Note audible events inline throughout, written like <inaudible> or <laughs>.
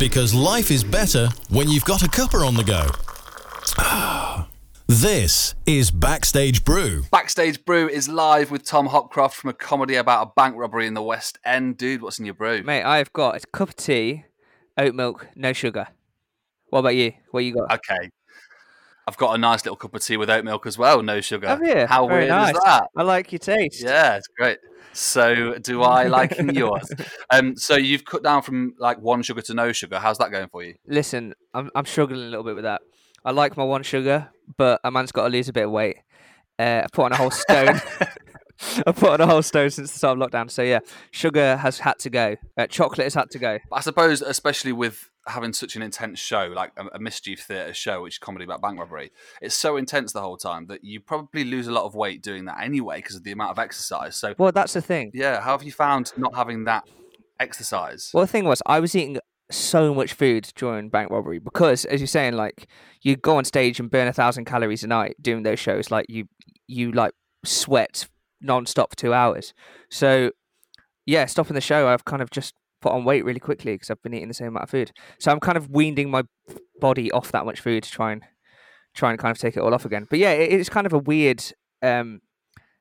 Because life is better when you've got a cuppa on the go. Ah. This is Backstage Brew. Backstage Brew is live with Tom Hopcroft from a comedy about a bank robbery in the West End. Dude, what's in your brew? Mate, I've got a cup of tea, oat milk, no sugar. What about you? What you got? Okay. I've got a nice little cup of tea with oat milk as well, no sugar. Have you? How Very weird nice. is that? I like your taste. Yeah, it's great. So, do I liking <laughs> yours? Um, so you've cut down from like one sugar to no sugar. How's that going for you? Listen, I'm I'm struggling a little bit with that. I like my one sugar, but a man's got to lose a bit of weight. Uh, I put on a whole stone. <laughs> <laughs> I put on a whole stone since the start of lockdown. So yeah, sugar has had to go. Uh, chocolate has had to go. I suppose, especially with having such an intense show, like a, a mischief theatre show, which is comedy about bank robbery, it's so intense the whole time that you probably lose a lot of weight doing that anyway because of the amount of exercise. So, Well, that's the thing. yeah, how have you found not having that exercise? Well, the thing was, I was eating so much food during bank robbery because, as you're saying, like you go on stage and burn a thousand calories a night doing those shows. Like you, you like sweat non-stop for two hours. So, yeah, stopping the show, I've kind of just put on weight really quickly because I've been eating the same amount of food. So I'm kind of weaning my body off that much food to try and try and kind of take it all off again. But yeah, it, it's kind of a weird. um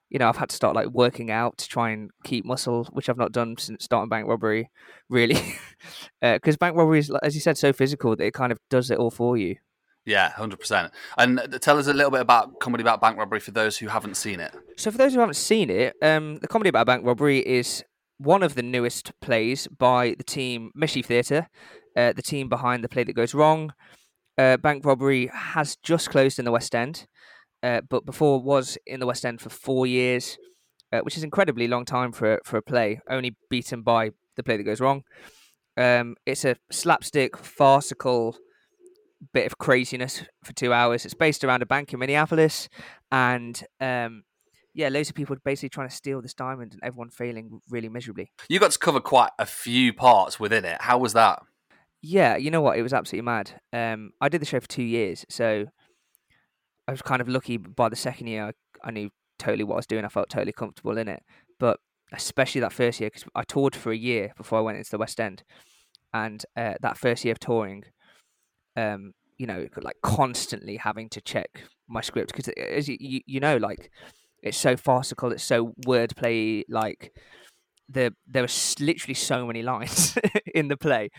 you know, I've had to start like working out to try and keep muscle, which I've not done since starting bank robbery, really, <laughs> because bank robbery is, as you said, so physical that it kind of does it all for you. Yeah, hundred percent. And uh, tell us a little bit about comedy about bank robbery for those who haven't seen it. So, for those who haven't seen it, um, the comedy about bank robbery is one of the newest plays by the team Mischief Theatre, uh, the team behind the play that goes wrong. Uh, bank robbery has just closed in the West End, uh, but before was in the West End for four years, uh, which is incredibly long time for a- for a play. Only beaten by the play that goes wrong. Um, it's a slapstick, farcical bit of craziness for two hours. It's based around a bank in Minneapolis, and um, yeah, loads of people basically trying to steal this diamond, and everyone failing really miserably. You got to cover quite a few parts within it. How was that? Yeah, you know what? It was absolutely mad. Um, I did the show for two years, so I was kind of lucky. By the second year, I, I knew totally what I was doing. I felt totally comfortable in it. But especially that first year, because I toured for a year before I went into the West End, and uh, that first year of touring, um, you know, like constantly having to check my script because, as you, you you know, like it's so farcical, it's so wordplay. Like the there was literally so many lines <laughs> in the play.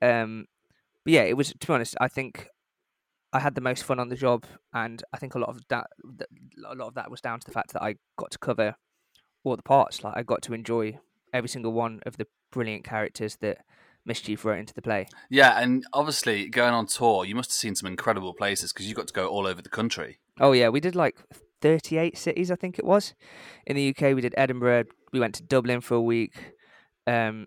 Um, but yeah, it was to be honest. I think I had the most fun on the job, and I think a lot of that, a lot of that was down to the fact that I got to cover all the parts. Like I got to enjoy every single one of the brilliant characters that Mischief wrote into the play. Yeah, and obviously going on tour, you must have seen some incredible places because you got to go all over the country. Oh yeah, we did like thirty-eight cities, I think it was. In the UK, we did Edinburgh. We went to Dublin for a week. Um,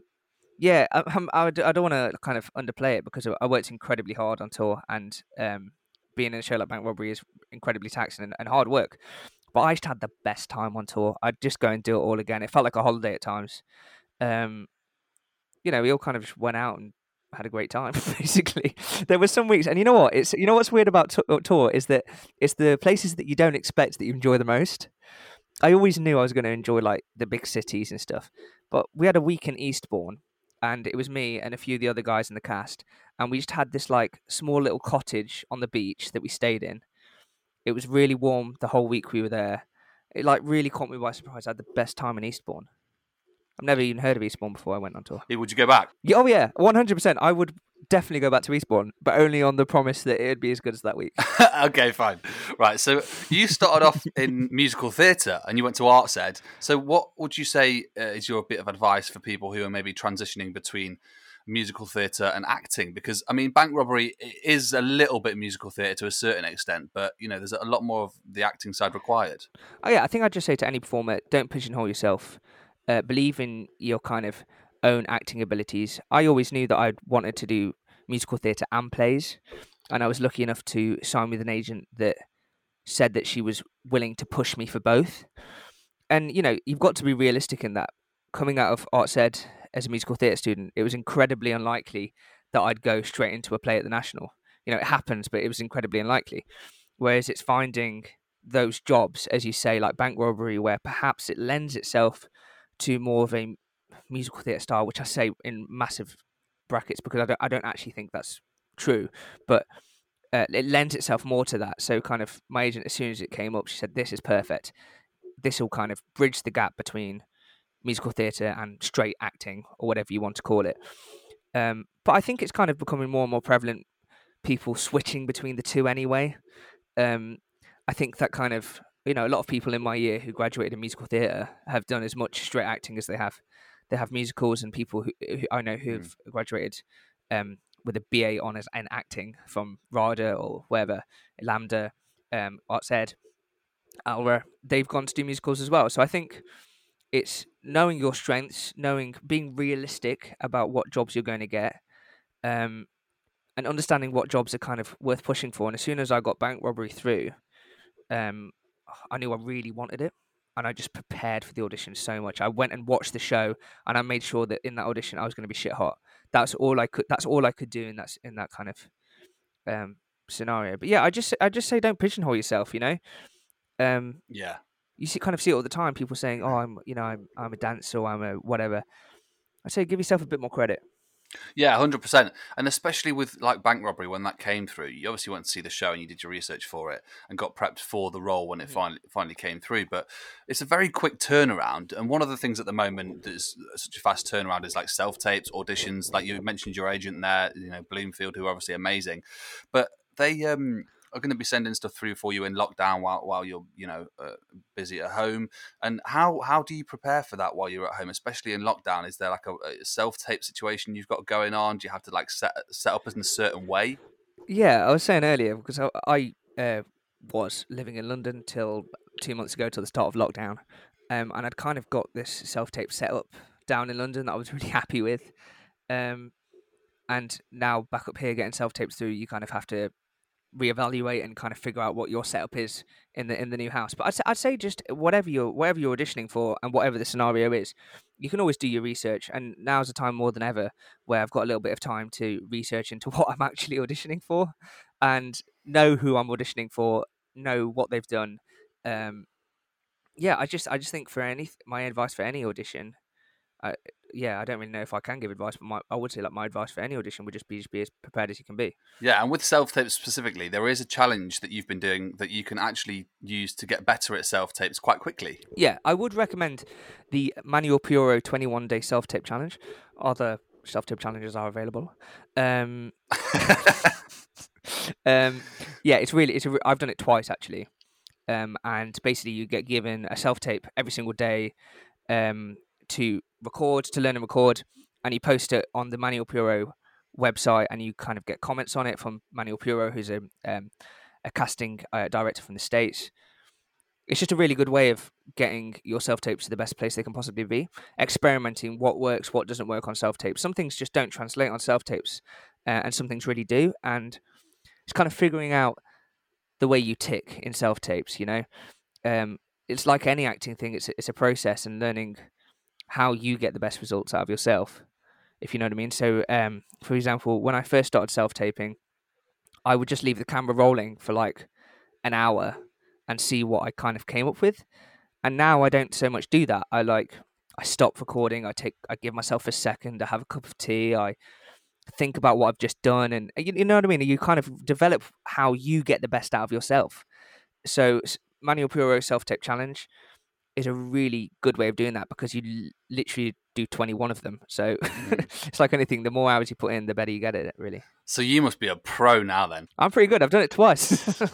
yeah, I, I, I don't want to kind of underplay it because I worked incredibly hard on tour, and um, being in a show like Bank Robbery is incredibly taxing and, and hard work. But I just had the best time on tour. I'd just go and do it all again. It felt like a holiday at times. Um, you know, we all kind of just went out and had a great time. <laughs> Basically, there were some weeks, and you know what? It's you know what's weird about t- uh, tour is that it's the places that you don't expect that you enjoy the most. I always knew I was going to enjoy like the big cities and stuff, but we had a week in Eastbourne, and it was me and a few of the other guys in the cast, and we just had this like small little cottage on the beach that we stayed in. It was really warm the whole week we were there. It like really caught me by surprise. I had the best time in Eastbourne. I've never even heard of Eastbourne before I went on tour. Would you go back? Yeah, oh yeah, one hundred percent. I would definitely go back to Eastbourne, but only on the promise that it'd be as good as that week. <laughs> okay, fine. Right. So you started off <laughs> in musical theatre and you went to Arts Ed. So what would you say uh, is your bit of advice for people who are maybe transitioning between musical theatre and acting? Because I mean, Bank Robbery is a little bit musical theatre to a certain extent, but you know, there's a lot more of the acting side required. Oh yeah, I think I'd just say to any performer, don't pigeonhole yourself. Uh, believe in your kind of own acting abilities. I always knew that I wanted to do musical theatre and plays, and I was lucky enough to sign with an agent that said that she was willing to push me for both. And you know, you've got to be realistic in that. Coming out of Arts Ed as a musical theatre student, it was incredibly unlikely that I'd go straight into a play at the National. You know, it happens, but it was incredibly unlikely. Whereas it's finding those jobs, as you say, like bank robbery, where perhaps it lends itself to more of a musical theatre style, which I say in massive brackets because I don't I don't actually think that's true, but uh, it lends itself more to that. So kind of my agent, as soon as it came up, she said, "This is perfect. This will kind of bridge the gap between musical theatre and straight acting, or whatever you want to call it." Um, but I think it's kind of becoming more and more prevalent. People switching between the two anyway. Um, I think that kind of you know a lot of people in my year who graduated in musical theatre have done as much straight acting as they have they have musicals and people who, who I know who've mm. graduated um, with a BA honours in acting from RADA or wherever, LAMDA, um, Arts Ed, Alra, they've gone to do musicals as well. So I think it's knowing your strengths, knowing, being realistic about what jobs you're going to get, um, and understanding what jobs are kind of worth pushing for. And as soon as I got bank robbery through, um, I knew I really wanted it. And I just prepared for the audition so much. I went and watched the show, and I made sure that in that audition I was going to be shit hot that's all I could. That's all I could do in that in that kind of um, scenario. But yeah, I just I just say don't pigeonhole yourself. You know. Um, yeah. You see, kind of see it all the time. People saying, "Oh, I'm you know I'm I'm a dancer, or I'm a whatever." I say give yourself a bit more credit. Yeah, hundred percent, and especially with like bank robbery when that came through, you obviously went to see the show and you did your research for it and got prepped for the role when it mm-hmm. finally finally came through. But it's a very quick turnaround, and one of the things at the moment that's such a fast turnaround is like self tapes, auditions. Like you mentioned, your agent there, you know Bloomfield, who are obviously amazing, but they um are going to be sending stuff through for you in lockdown while, while you're you know uh, busy at home. And how how do you prepare for that while you're at home especially in lockdown? Is there like a, a self-tape situation you've got going on? Do you have to like set set up as in a certain way? Yeah i was saying earlier because i, I uh, was living in london till two months ago till the start of lockdown. Um, and i'd kind of got this self-tape set up down in london that i was really <laughs> happy with. Um, and now back up here getting self tapes through, you kind of have to reevaluate and kind of figure out what your setup is in the in the new house. But I'd I'd say just whatever you're whatever you're auditioning for and whatever the scenario is, you can always do your research. And now's the time more than ever where I've got a little bit of time to research into <laughs> what I'm actually auditioning for and know who I'm auditioning for, know what they've done. Um, yeah, I just I just think for any my advice for any audition I, yeah, I don't really know if I can give advice, but my, I would say like my advice for any audition would just be just be as prepared as you can be. Yeah, and with self tapes specifically, there is a challenge that you've been doing that you can actually use to get better at self tapes quite quickly. Yeah, I would recommend the Manuel Puro 21 day self tape challenge. Other self tape challenges are available. Um, <laughs> um, yeah, it's really it's a, I've done it twice actually. Um, and basically you get given a self tape every single day um, to record, to learn and record, and you post it on the Manuel Puro website, and you kind of get comments on it from Manuel Puro, who's a um, a casting uh, director from the states. It's just a really good way of getting your self tapes to the best place they can possibly be. Experimenting what works, what doesn't work on self tapes. Some things just don't translate on self tapes, uh, and some things really do. And it's kind of figuring out the way you tick in self tapes. You know, um, it's like any acting thing. It's it's a process and learning how you get the best results out of yourself, if you know what I mean. So, um, for example, when I first started self taping, I would just leave the camera rolling for like an hour and see what I kind of came up with. And now I don't so much do that. I like I stop recording. I take I give myself a second. I have a cup of tea. I think about what I've just done, and you, you know what I mean. You kind of develop how you get the best out of yourself. So Manuel Puro self tape challenge is a really good way of doing that because you l- literally do 21 of them. So <laughs> mm. it's like anything, the more hours you put in, the better you get at it, really. So you must be a pro now then. I'm pretty good. I've done it twice. <laughs>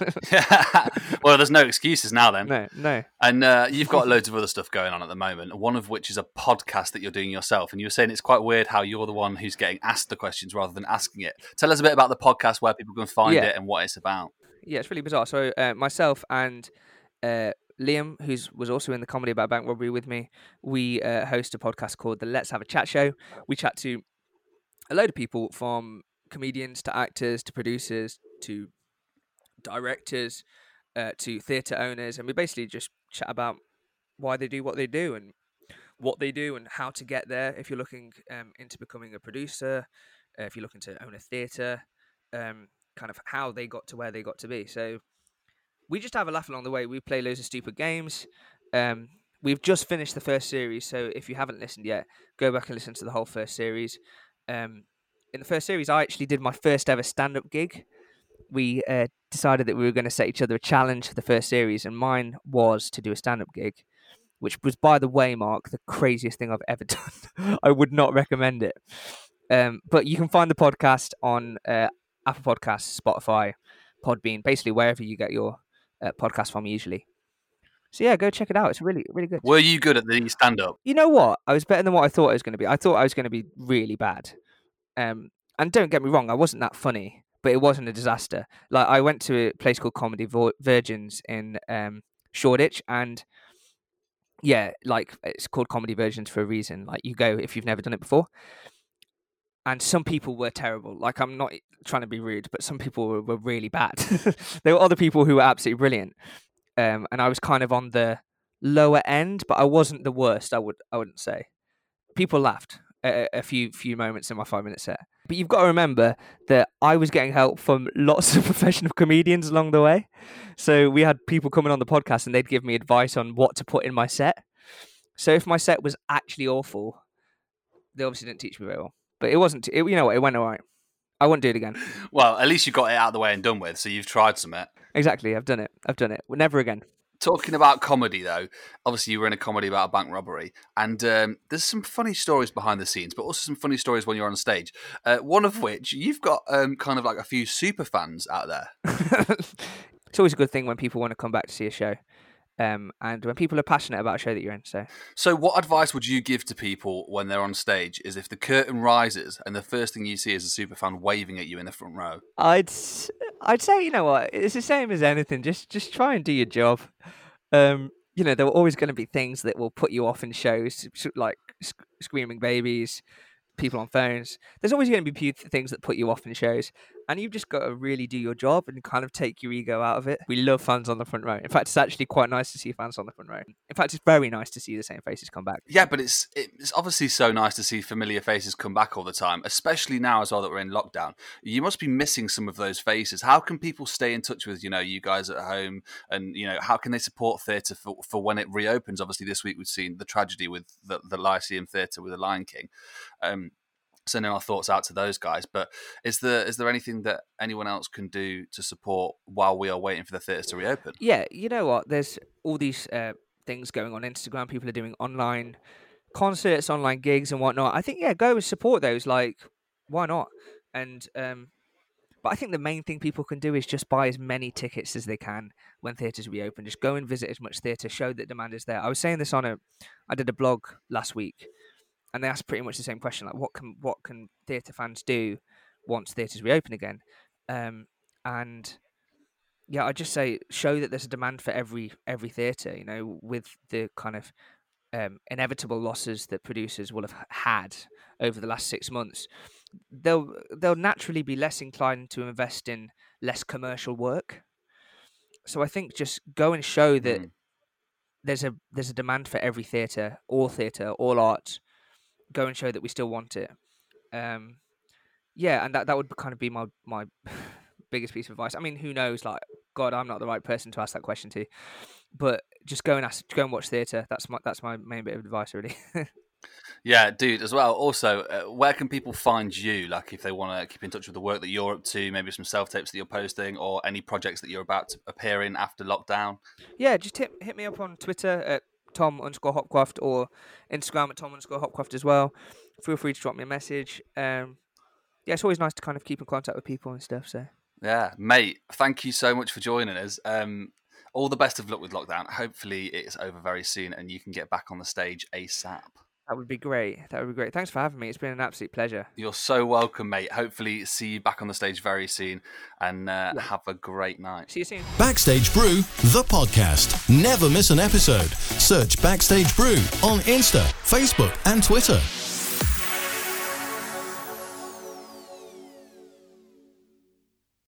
Well, there's no excuses now then. No, no. And uh, you've got loads of other stuff going on at the moment, one of which is a podcast that you're doing yourself. And you were saying it's quite weird how you're the one who's getting asked the questions rather than asking it. Tell us a bit about the podcast, where people can find yeah. it and what it's about. Yeah, it's really bizarre. So uh, myself and uh, Liam, who was also in the comedy about bank robbery with me, we uh, host a podcast called the Let's Have a Chat Show. We chat to a load of people from comedians to actors to producers to directors uh, to theatre owners, and we basically just chat about why they do what they do and what they do and how to get there. If you're looking um, into becoming a producer, uh, if you're looking to own a theatre, um, kind of how they got to where they got to be. So we just have a laugh along the way. We play loads of stupid games. Um, we've just finished the first series, so if you haven't listened yet, go back and listen to the whole first series. Um, in the first series, I actually did my first ever stand up gig. We uh, decided that we were going to set each other a challenge for the first series, and mine was to do a stand up gig, which was, by the way, Mark, the craziest thing I've ever <laughs> done. I would not recommend it. Um, but you can find the podcast on uh, Apple Podcasts, Spotify, Podbean, basically wherever you get your uh, podcast from usually. So yeah, go check it out. It's really, really good. Were you good at the stand up? You know what? I was better than what I thought I was going to be. I thought I was going to be really bad. Um, and don't get me wrong, I wasn't that funny, but it wasn't a disaster. Like I went to a place called Comedy Virgins in um, Shoreditch, and yeah, like it's called Comedy Virgins for a reason. Like you go if you've never done it before. And some people were terrible. Like I'm not trying to be rude, but some people were, were really bad. <laughs> there were other people who were absolutely brilliant, um, and I was kind of on the lower end, but I wasn't the worst. I would I wouldn't say. People laughed a, a few few moments in my five minute set, but you've got to remember that I was getting help from <laughs> lots of professional comedians along the way. So we had people coming on the podcast, and they'd give me advice on what to put in my set. So if my set was actually awful, they obviously didn't teach me very well. But it wasn't. It, you know what? It went all right. I wouldn't do it again. <laughs> Well, at least you got it out of the way and done with. So you've tried some it. Exactly. I've done it. I've done it. Never again. Talking about comedy, though, obviously you were in a comedy about a bank robbery, and um, there's some funny stories behind the scenes, but also some funny stories when you're on stage. Uh, one of which you've got um, kind of like a few super fans out there. <laughs> it's always a good thing when people want to come back to see a show. Um, and when people are passionate about a show that you're in. So, So, what advice would you give to people when they're on stage? Is if the curtain rises and the first thing you see is a super fan waving at you in the front row? I'd I'd say you know what it's the same as anything. Just just try and do your job. Um, you know there are always going to be things that will put you off in shows, like sc- screaming babies, people on phones. There's always going to be things that put you off in shows, and you've just got to really do your job and kind of take your ego out of it. We love fans on the front row. In fact, it's actually quite nice to see fans on the front row. In fact, it's very nice to see the same faces come back. Yeah, but it's it's obviously so nice to see familiar faces come back all the time, especially now as well that we're in lockdown. You must be missing some of those faces. How can people stay in touch with you know you guys at home, and you know how can they support theatre for, for when it reopens? Obviously, this week we've seen the tragedy with the, the Lyceum Theatre with the Lion King. Um, sending our thoughts out to those guys. But is there is there anything that anyone else can do to support while we are waiting for the theatres to reopen? Yeah, you know what? There's all these uh, things going on Instagram. People are doing online concerts, online gigs, and whatnot. I think yeah, go and support those. Like, why not? And um, but I think the main thing people can do is just buy as many tickets as they can when theatres reopen. Just go and visit as much theatre. Show that demand is there. I was saying this on a, I did a blog last week, and they asked pretty much the same question: like, what can what can theatre fans do once theatres reopen again? Um, and yeah, I just say show that there's a demand for every every theatre. You know, with the kind of um, inevitable losses that producers will have had over the last six months, they'll they'll naturally be less inclined to invest in less commercial work. So I think just go and show that Mm. there's a there's a demand for every theatre, all theatre, all art. Go and show that we still want it. Um, yeah, and that that would kind of be my my <laughs> biggest piece of advice. I mean, who knows? Like, God, I'm not the right person to ask that question to, but just go and ask, go and watch theatre. That's my that's my main bit of advice, really. <laughs> Yeah, dude, as well. Also, uh, where can people find you? Like, if they want to keep in touch with the work that you're up to, maybe some self tapes that you're posting, or any projects that you're about to appear in after lockdown. yeah, just hit hit me up on Twitter at Tom underscore Hopcroft or Instagram at Tom underscore Hopcroft as well. Feel free to drop me a message. Um, yeah, it's always nice to kind of keep in contact with people and stuff. So Yeah, mate, thank you so much for joining us. Um, all the best of luck with lockdown. Hopefully, it's over very soon and you can get back on the stage ASAP. That would be great. That would be great. Thanks for having me. It's been an absolute pleasure. You're so welcome, mate. Hopefully, see you back on the stage very soon and uh, Yeah. have a great night. See you soon. Backstage Brew, the podcast. Never miss an episode. Search Backstage Brew on Insta, Facebook, and Twitter.